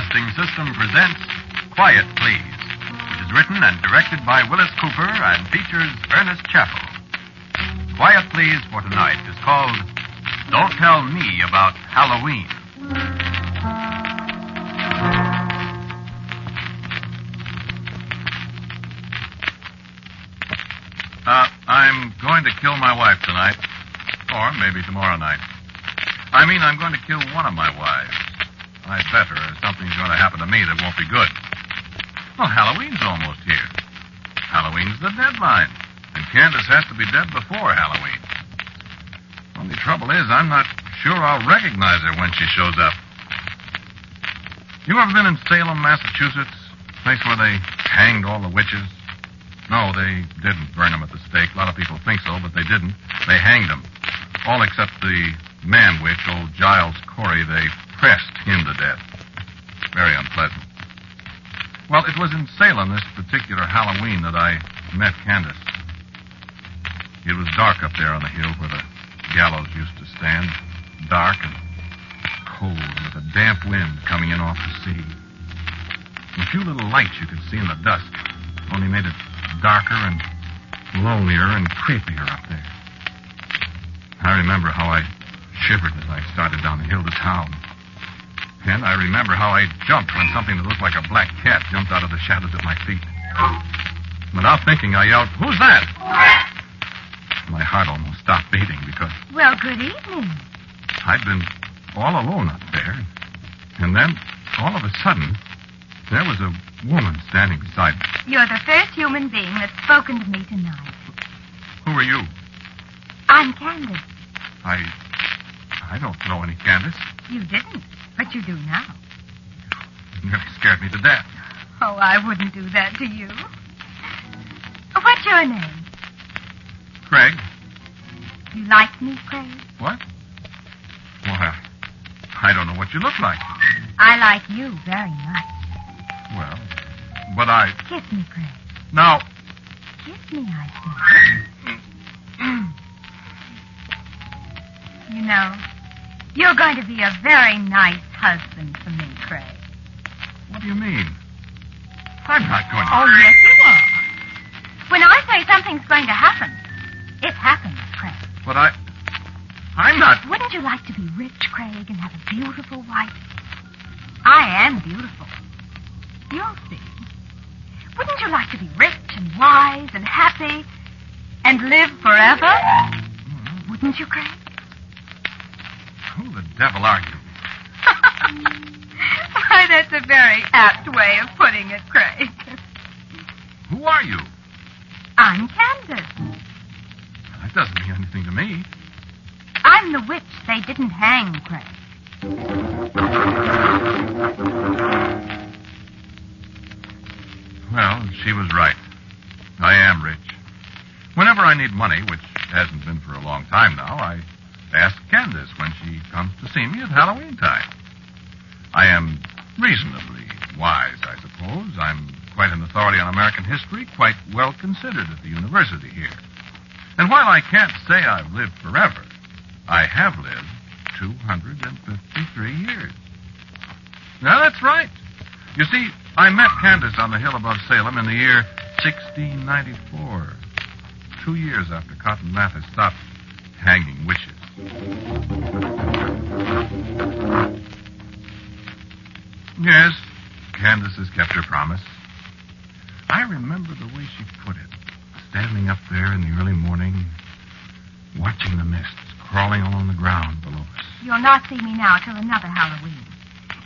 Broadcasting System presents Quiet, Please, which is written and directed by Willis Cooper and features Ernest Chappell. Quiet, Please for tonight is called Don't Tell Me About Halloween. Uh, I'm going to kill my wife tonight. Or maybe tomorrow night. I mean, I'm going to kill one of my wives. I'd better, or something's going to happen to me that won't be good. Well, Halloween's almost here. Halloween's the deadline. And Candace has to be dead before Halloween. Only trouble is, I'm not sure I'll recognize her when she shows up. You ever been in Salem, Massachusetts? Place where they hanged all the witches? No, they didn't burn them at the stake. A lot of people think so, but they didn't. They hanged them. All except the man witch, old Giles Corey. They pressed him to death. Very unpleasant. Well, it was in Salem this particular Halloween that I met Candace. It was dark up there on the hill where the gallows used to stand. Dark and cold with a damp wind coming in off the sea. And a few little lights you could see in the dusk only made it darker and lonelier and creepier up there. I remember how I shivered as I started down the hill to town. And I remember how I jumped when something that looked like a black cat jumped out of the shadows at my feet. Without thinking, I yelled, Who's that? My heart almost stopped beating because Well, good evening. I'd been all alone up there. And then, all of a sudden, there was a woman standing beside me. You're the first human being that's spoken to me tonight. Who are you? I'm Candace. I. I don't know any Candace. You didn't, but you do now. You nearly scared me to death. Oh, I wouldn't do that to you. What's your name? Craig? You like me, Craig? What? Well, I don't know what you look like. I like you very much. Well, but I. Kiss me, Craig. Now, Kiss me, I say. you know, you're going to be a very nice husband for me, Craig. what do you mean? I'm not going to. Oh, yes, you are. When I say something's going to happen, it happens, Craig. But I. I'm not. Wouldn't you like to be rich, Craig, and have a beautiful wife? I am beautiful. You'll see. Wouldn't you like to be rich and wise and happy and live forever? Mm-hmm. Wouldn't you, Craig? Who the devil are you? Why, that's a very apt way of putting it, Craig. Who are you? I'm Candace. That doesn't mean anything to me. I'm the witch they didn't hang, Craig. Well, she was right. I am rich. Whenever I need money, which hasn't been for a long time now, I ask Candace when she comes to see me at Halloween time. I am reasonably wise, I suppose. I'm quite an authority on American history, quite well considered at the university here. And while I can't say I've lived forever, I have lived 253 years. Now, that's right. You see, I met Candace on the hill above Salem in the year 1694. Two years after Cotton Mather stopped hanging witches. Yes, Candace has kept her promise. I remember the way she put it. Standing up there in the early morning, watching the mists crawling along the ground below us. You'll not see me now till another Halloween.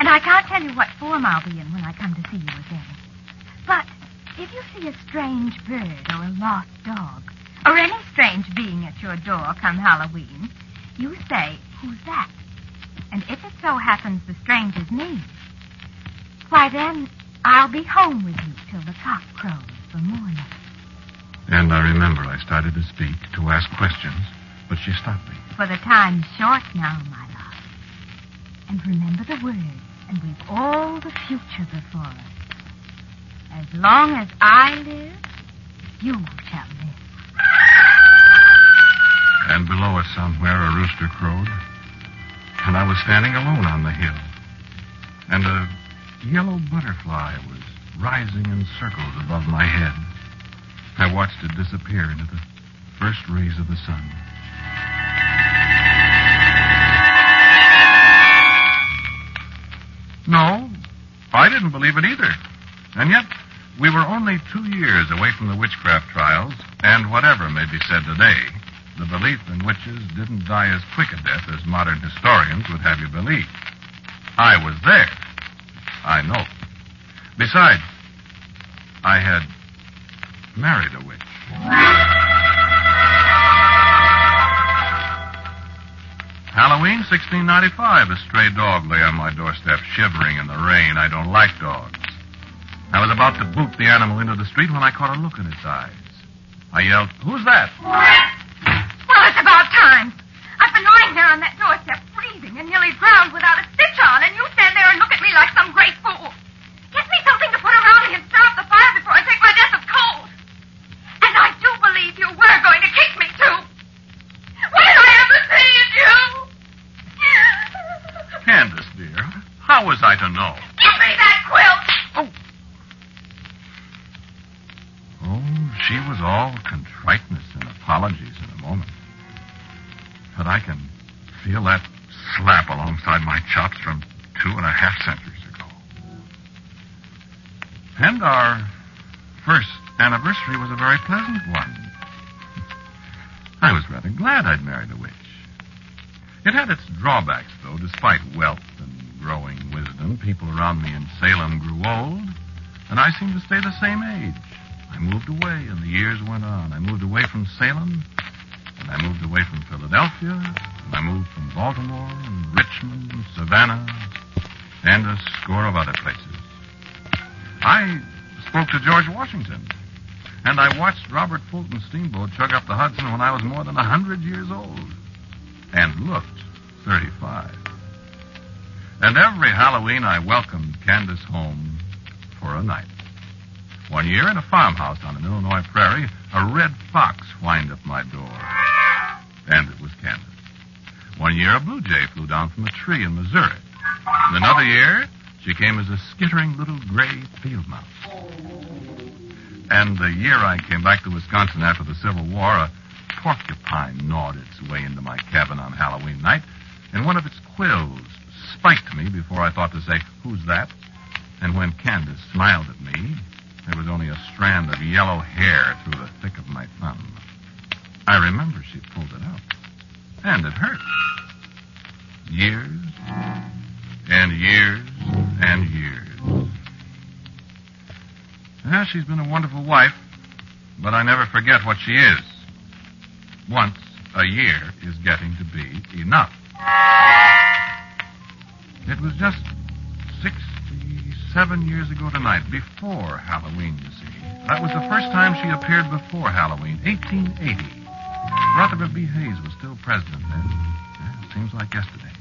And I can't tell you what form I'll be in when I come to see you again. But if you see a strange bird or a lost dog, or any strange being at your door come Halloween, you say, Who's that? And if it so happens the stranger's me, why then I'll be home with you till the cock crows for morning. And I remember I started to speak, to ask questions, but she stopped me. For the time's short now, my love. And remember the words, and we've all the future before us. As long as I live, you shall live. And below us somewhere a rooster crowed. And I was standing alone on the hill. And a yellow butterfly was rising in circles above my head. I watched it disappear into the first rays of the sun. No, I didn't believe it either. And yet, we were only two years away from the witchcraft trials, and whatever may be said today, the belief in witches didn't die as quick a death as modern historians would have you believe. I was there. I know. Besides, I had married a witch. Halloween 1695, a stray dog lay on my doorstep, shivering in the rain. I don't like dogs. I was about to boot the animal into the street when I caught a look in its eyes. I yelled, Who's that? Well, it's about time. I've been lying there on that doorstep, freezing and nearly drowned without a stitch on, and you stand there and look at me like some great fool. Get me something to put around me and stir up the fire before I take my death of cold. And I do believe you were going to kick me, too. When I ever seen you? Candace, dear, how was I to know? Give me that quilt. Oh. Oh, she was all contriteness and apologies in a moment. But I can feel that slap alongside my chops from two and a half centuries ago. And our first anniversary was a very pleasant one. I was rather glad I'd married a witch. It had its drawbacks, though. Despite wealth and growing wisdom, people around me in Salem grew old, and I seemed to stay the same age. I moved away, and the years went on. I moved away from Salem, and I moved away from Philadelphia, and I moved from Baltimore, and Richmond, and Savannah, and a score of other places. I spoke to George Washington, and I watched Robert Fulton's steamboat chug up the Hudson when I was more than a hundred years old, and looked 35. And every Halloween I welcomed Candace home for a night. One year in a farmhouse on an Illinois prairie, a red fox whined up my door. And it was Candace. One year a blue jay flew down from a tree in Missouri. And another year, she came as a skittering little gray field mouse. And the year I came back to Wisconsin after the Civil War, a porcupine gnawed its way into my cabin on Halloween night, and one of its quills spiked me before I thought to say, Who's that? And when Candace smiled at me, there was only a strand of yellow hair through the thick of my thumb. I remember she pulled it out. And it hurt. Years and years and years. Yeah, she's been a wonderful wife, but I never forget what she is. Once a year is getting to be enough. It was just 67 years ago tonight, before Halloween, you see. That was the first time she appeared before Halloween, 1880. Rutherford B. Hayes was still president then. Yeah, seems like yesterday.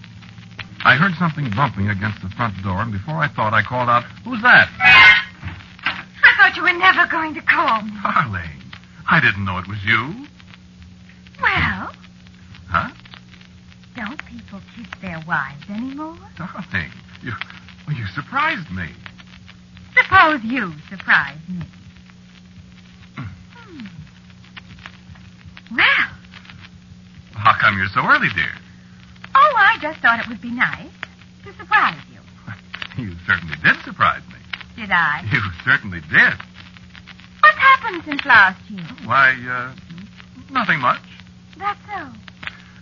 I heard something bumping against the front door, and before I thought, I called out, Who's that? I thought you were never going to call me. Darling, I didn't know it was you. Well, Huh? don't people kiss their wives anymore? Darling, you, well, you surprised me. Suppose you surprise me. Hmm. Well, How come you're so early, dear? Oh, I just thought it would be nice to surprise you. You certainly did surprise me. Did I? You certainly did. What's happened since last year? Why, uh, nothing much. That's so.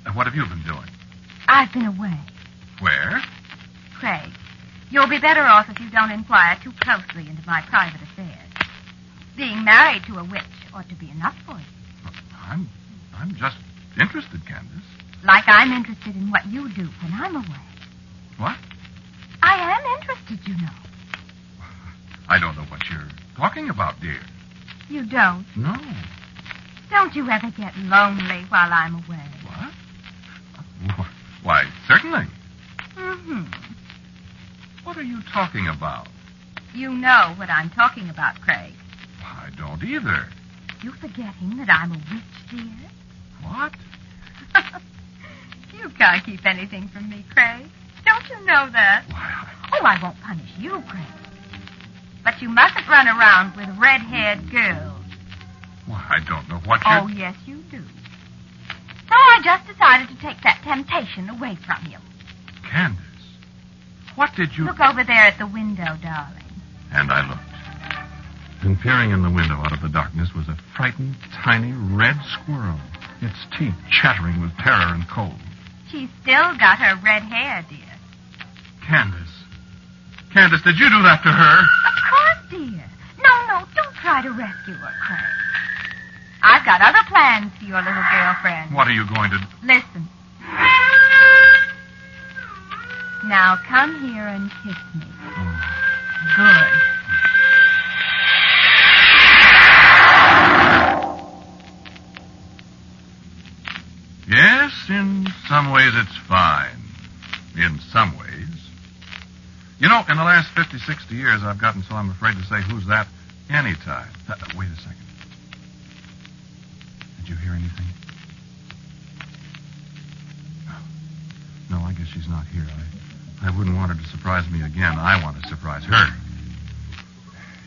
Uh, what have you been doing? I've been away. Where? Craig, you'll be better off if you don't inquire too closely into my private affairs. Being married to a witch ought to be enough for you. I'm, I'm just interested, Candace. Like I'm interested in what you do when I'm away. What? I am interested, you know. I don't know what you're talking about, dear. You don't. No. Don't you ever get lonely while I'm away? What? Why, certainly. Mm-hmm. What are you talking about? You know what I'm talking about, Craig. I don't either. You forgetting that I'm a witch, dear? What? You can't keep anything from me, Craig. Don't you know that? Why, Oh, I won't punish you, Craig. But you mustn't run around with red-haired girls. Why, I don't know what you're... Oh, yes, you do. So I just decided to take that temptation away from you. Candace, what did you... Look over there at the window, darling. And I looked. And peering in the window out of the darkness was a frightened, tiny red squirrel, its teeth chattering with terror and cold. She's still got her red hair, dear. Candace. Candace, did you do that to her? Of course, dear. No, no, don't try to rescue her, Craig. I've got other plans for your little girlfriend. What are you going to... Listen. Now come here and kiss me. Hmm. Good. Yes, in some ways it's fine. In some ways. You know, in the last 50, 60 years, I've gotten so I'm afraid to say who's that anytime. Uh, uh, wait a second. Did you hear anything? No. I guess she's not here. I, I wouldn't want her to surprise me again. I want to surprise her.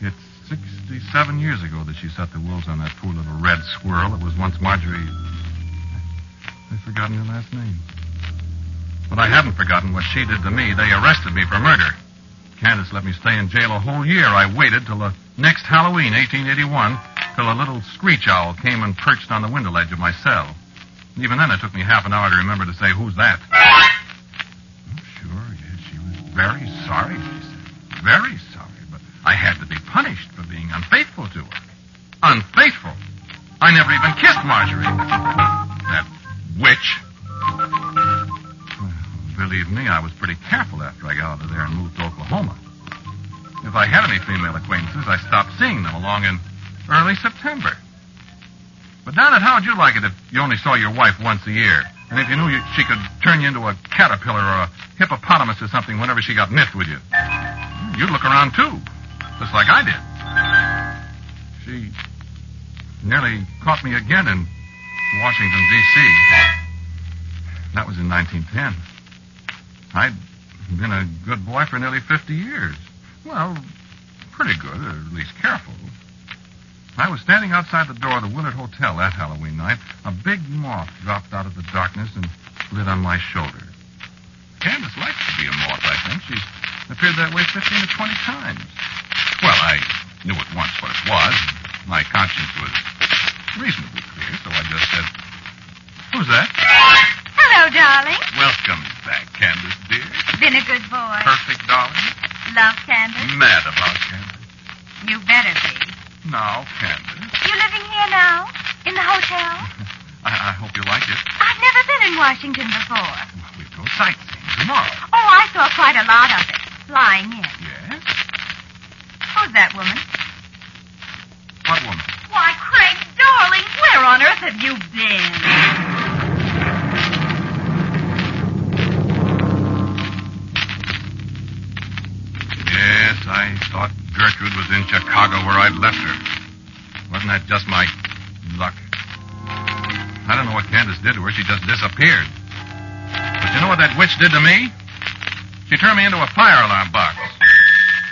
It's 67 years ago that she set the wolves on that poor little red squirrel that was once Marjorie. I've forgotten her last name. But I haven't forgotten what she did to me. They arrested me for murder. Candace let me stay in jail a whole year. I waited till the next Halloween, 1881, till a little screech owl came and perched on the window ledge of my cell. Even then, it took me half an hour to remember to say, Who's that? Oh, sure, yes, she was very sorry, she said. Very sorry, but I had to be punished for being unfaithful to her. Unfaithful? I never even kissed Marjorie. That witch. Well, believe me, I was pretty careful after I got out of there and moved to Oklahoma. If I had any female acquaintances, I stopped seeing them along in early September. But, Donnet, how would you like it if you only saw your wife once a year? And if you knew you, she could turn you into a caterpillar or a hippopotamus or something whenever she got miffed with you? You'd look around, too, just like I did. She nearly caught me again in Washington, D.C. That was in 1910. I'd been a good boy for nearly 50 years. Well, pretty good, or at least careful. I was standing outside the door of the Willard Hotel that Halloween night. A big moth dropped out of the darkness and lit on my shoulder. Candace likes to be a moth, I think. She's appeared that way 15 or 20 times. Well, I knew at once what it was. My conscience was reasonably clear, so I just said, Who's that? Hello, darling. Welcome back, Candace, dear. Been a good boy. Perfect, darling. Love Candace? Mad about Candace. You better be. Now, Candace. You living here now? In the hotel? I, I hope you like it. I've never been in Washington before. Well, we'll go sightseeing tomorrow. Oh, I saw quite a lot of it flying in. Yes? Who's that woman? What woman? Why, Craig, darling, where on earth have you been? Yes, I thought Gertrude was in Chicago where I'd left her. Wasn't that just my luck? I don't know what Candace did to her. She just disappeared. But you know what that witch did to me? She turned me into a fire alarm box.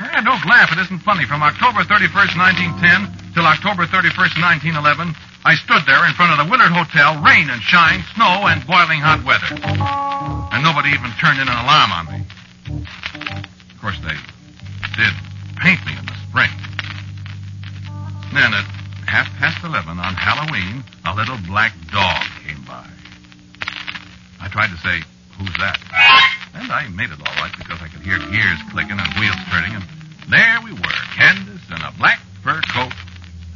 Eh, don't laugh. It isn't funny. From October 31st, 1910 till October 31st, 1911, I stood there in front of the Willard Hotel, rain and shine, snow and boiling hot weather. And nobody even turned in an alarm on me. Of course, they did paint me in the spring. Then at half past eleven on Halloween, a little black dog came by. I tried to say, Who's that? And I made it all right because I could hear gears clicking and wheels turning, and there we were, Candace in a black fur coat,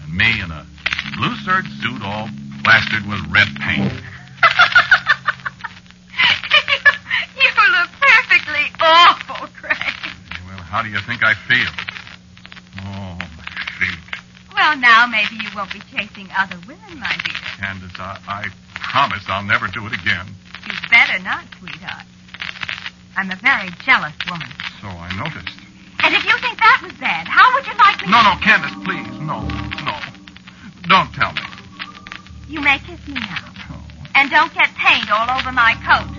and me in a blue serge suit all plastered with red paint. you look perfectly awful. how do you think I feel? Oh, my feet. Well, now maybe you won't be chasing other women, my dear. Candace, I, I promise I'll never do it again. You'd better not, sweetheart. I'm a very jealous woman. So I noticed. And if you think that was bad, how would you like me No, no, Candace, please. No, no. Don't tell me. You may kiss me now. Oh. And don't get paint all over my coat.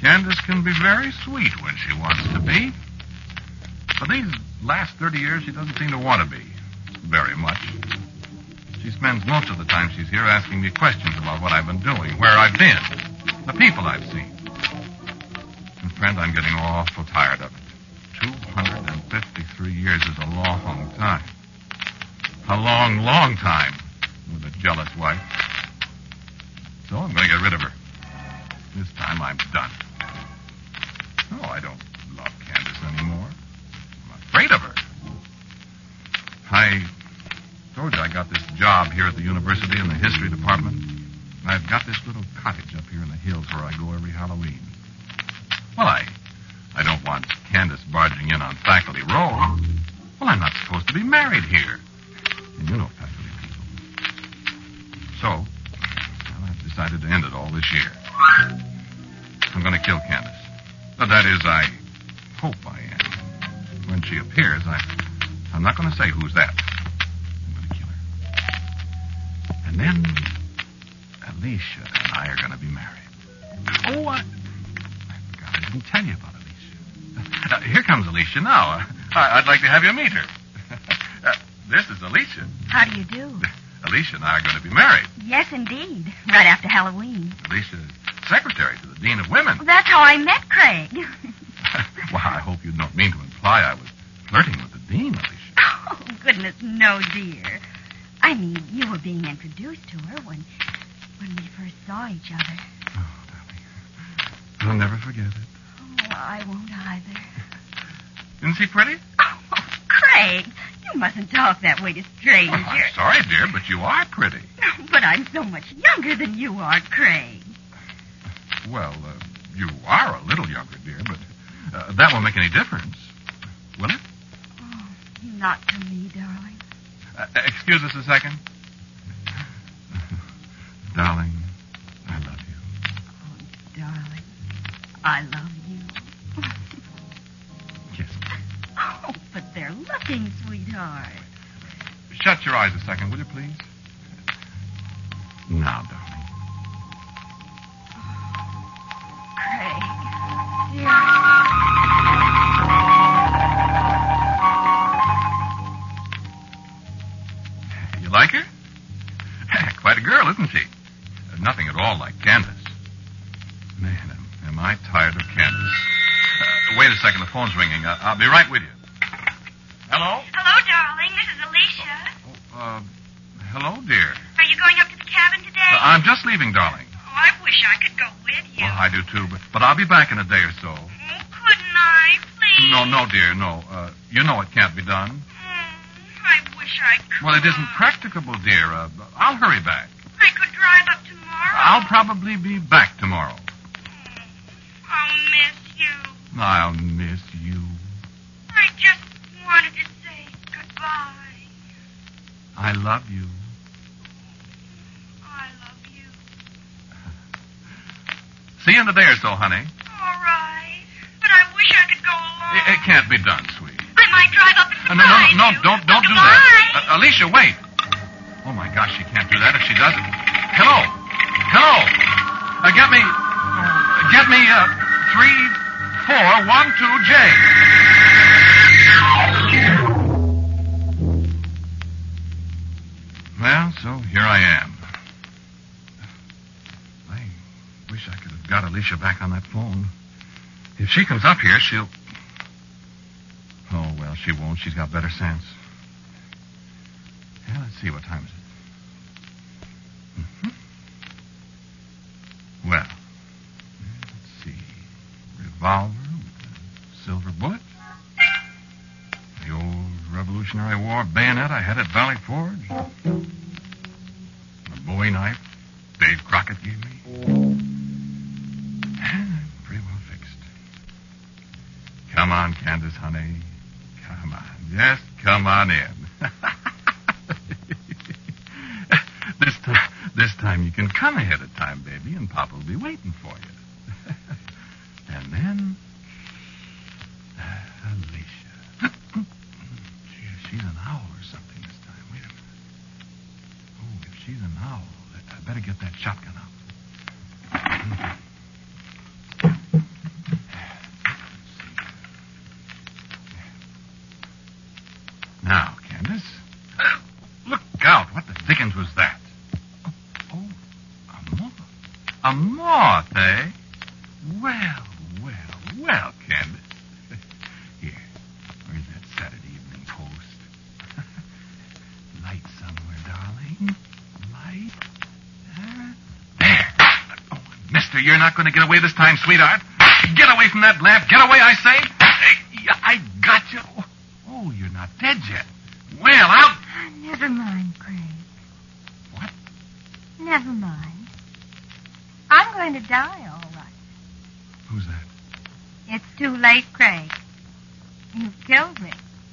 Candace can be very sweet when she wants to be. But these last 30 years, she doesn't seem to want to be very much. She spends most of the time she's here asking me questions about what I've been doing, where I've been, the people I've seen. I'm getting awful tired of it. 253 years is a long, long time. A long, long time with a jealous wife. So I'm going to get rid of her. This time I'm done. Not going to say who's that. I'm going to kill her. And then Alicia and I are going to be married. Oh, I, I forgot I didn't tell you about Alicia. Uh, here comes Alicia now. Uh, I, I'd like to have you meet her. uh, this is Alicia. How do you do? Alicia and I are going to be married. Yes, indeed. Right after Halloween. Alicia's secretary to the Dean of Women. That's how I met Craig. well, I hope you don't mean to imply I was flirting with the Dean, Alicia. Oh, goodness, no, dear. I mean, you were being introduced to her when when we first saw each other. Oh, darling. I'll never forget it. Oh, I won't either. Isn't she pretty? Oh, Craig, you mustn't talk that way to strangers. Well, I'm sorry, dear, but you are pretty. But I'm so much younger than you are, Craig. Well, uh, you are a little younger, dear, but uh, that won't make any difference, will it? Oh, not to me. Uh, excuse us a second. darling, I love you. Oh, darling, I love you. Kiss me. Oh, but they're looking, sweetheart. Shut your eyes a second, will you, please? Now, darling. Phone's ringing. Uh, I'll be right with you. Hello? Hello, darling. This is Alicia. Oh, uh, hello, dear. Are you going up to the cabin today? Uh, I'm just leaving, darling. Oh, I wish I could go with you. Well, I do too, but, but I'll be back in a day or so. Oh, couldn't I, please? No, no, dear, no. Uh, you know it can't be done. Oh, I wish I could. Well, it isn't practicable, dear. Uh, I'll hurry back. I could drive up tomorrow. I'll probably be back tomorrow. Oh, I'll miss you. I'll miss you. I just wanted to say goodbye. I love you. I love you. See you in the day or so, honey. All right. But I wish I could go along. It, it can't be done, sweet. I might drive up and Uh, no, no, no, you. don't, don't do that. Uh, Alicia, wait. Oh my gosh, she can't do that if she does it. Hello, hello. Uh, get me, uh, get me uh, three, four, one, two, J. Well, so here I am. I wish I could have got Alicia back on that phone. If she comes up here, she'll. Oh, well, she won't. She's got better sense. Yeah, let's see. What time is it? hmm Revolutionary War bayonet I had at Valley Forge. The Bowie knife Dave Crockett gave me. Pretty well fixed. Come on, Candace, honey. Come on. Just come on in. this time, this time you can come ahead of time, baby, and Papa'll be waiting for you. and then. Get that shotgun out. Now, Candace. Look out. What the dickens was that? Oh, a moth. A moth, eh? Well, well, well, Candace. Here. Where's that Saturday Evening Post? Light somewhere, darling. Light. Huh? There. Oh, you're not going to get away this time, sweetheart. Get away from that lamp. Get away, I say. I got you. Oh, you're not dead yet. Well, I'll. Never mind, Craig. What? Never mind. I'm going to die, all right. Who's that? It's too late, Craig. You've killed me.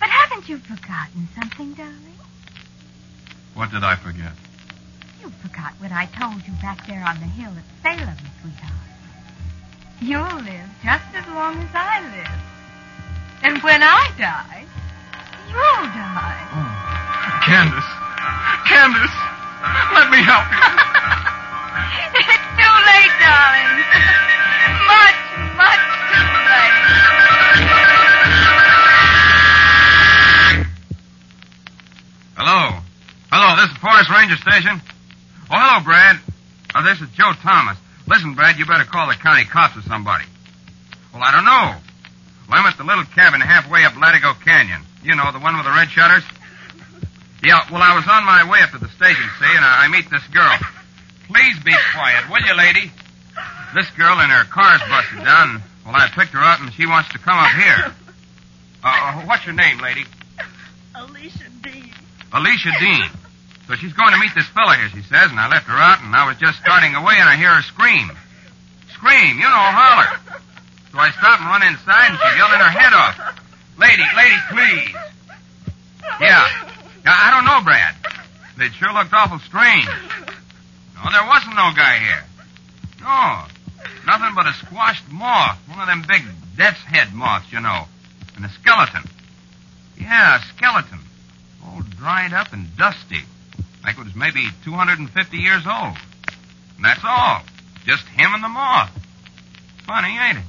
but haven't you forgotten something, darling? What did I forget? You forgot what I told you back there on the hill at Salem, sweetheart. You'll live just as long as I live. And when I die, you'll die. Oh, Candace. Candace, let me help you. it's too late, darling. much, much too late. Hello. Hello, this is Forest Ranger Station. Oh, hello, Brad. Oh, this is Joe Thomas. Listen, Brad, you better call the county cops or somebody. Well, I don't know. Well, I'm at the little cabin halfway up Latigo Canyon. You know, the one with the red shutters? Yeah, well, I was on my way up to the station, see, and I, I meet this girl. Please be quiet, will you, lady? This girl and her car's busted down. Well, I picked her up, and she wants to come up here. Uh, what's your name, lady? Alicia Dean. Alicia Dean. So she's going to meet this fella here, she says, and I left her out, and I was just starting away, and I hear her scream. Scream, you know, holler. So I stop and run inside, and she's yelling her head off. Lady, lady, please. Yeah. yeah I don't know, Brad. It sure looked awful strange. No, there wasn't no guy here. No. Nothing but a squashed moth. One of them big death's head moths, you know. And a skeleton. Yeah, a skeleton. All dried up and dusty. Like it was maybe 250 years old. And that's all. Just him and the moth. Funny, ain't it?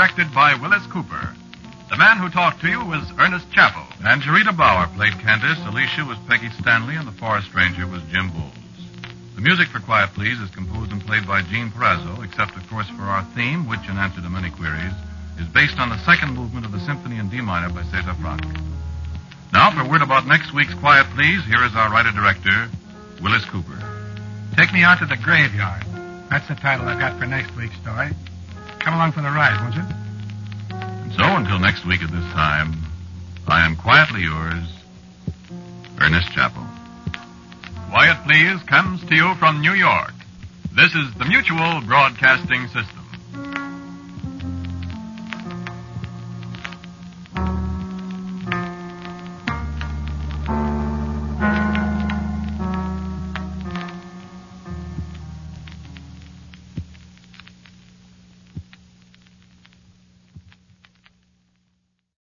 Directed by Willis Cooper. The man who talked to you was Ernest Chappell. And Charita Bauer played Candace, Alicia was Peggy Stanley, and the forest ranger was Jim Boles. The music for Quiet Please is composed and played by Gene Perazzo, except, of course, for our theme, which, in answer to many queries, is based on the second movement of the Symphony in D minor by Cesar Franck. Now, for word about next week's Quiet Please, here is our writer-director, Willis Cooper. Take me out to the graveyard. That's the title I've got for next week's story. Come along for the ride, won't you? And so, until next week at this time, I am quietly yours, Ernest Chappell. Quiet Please comes to you from New York. This is the Mutual Broadcasting System.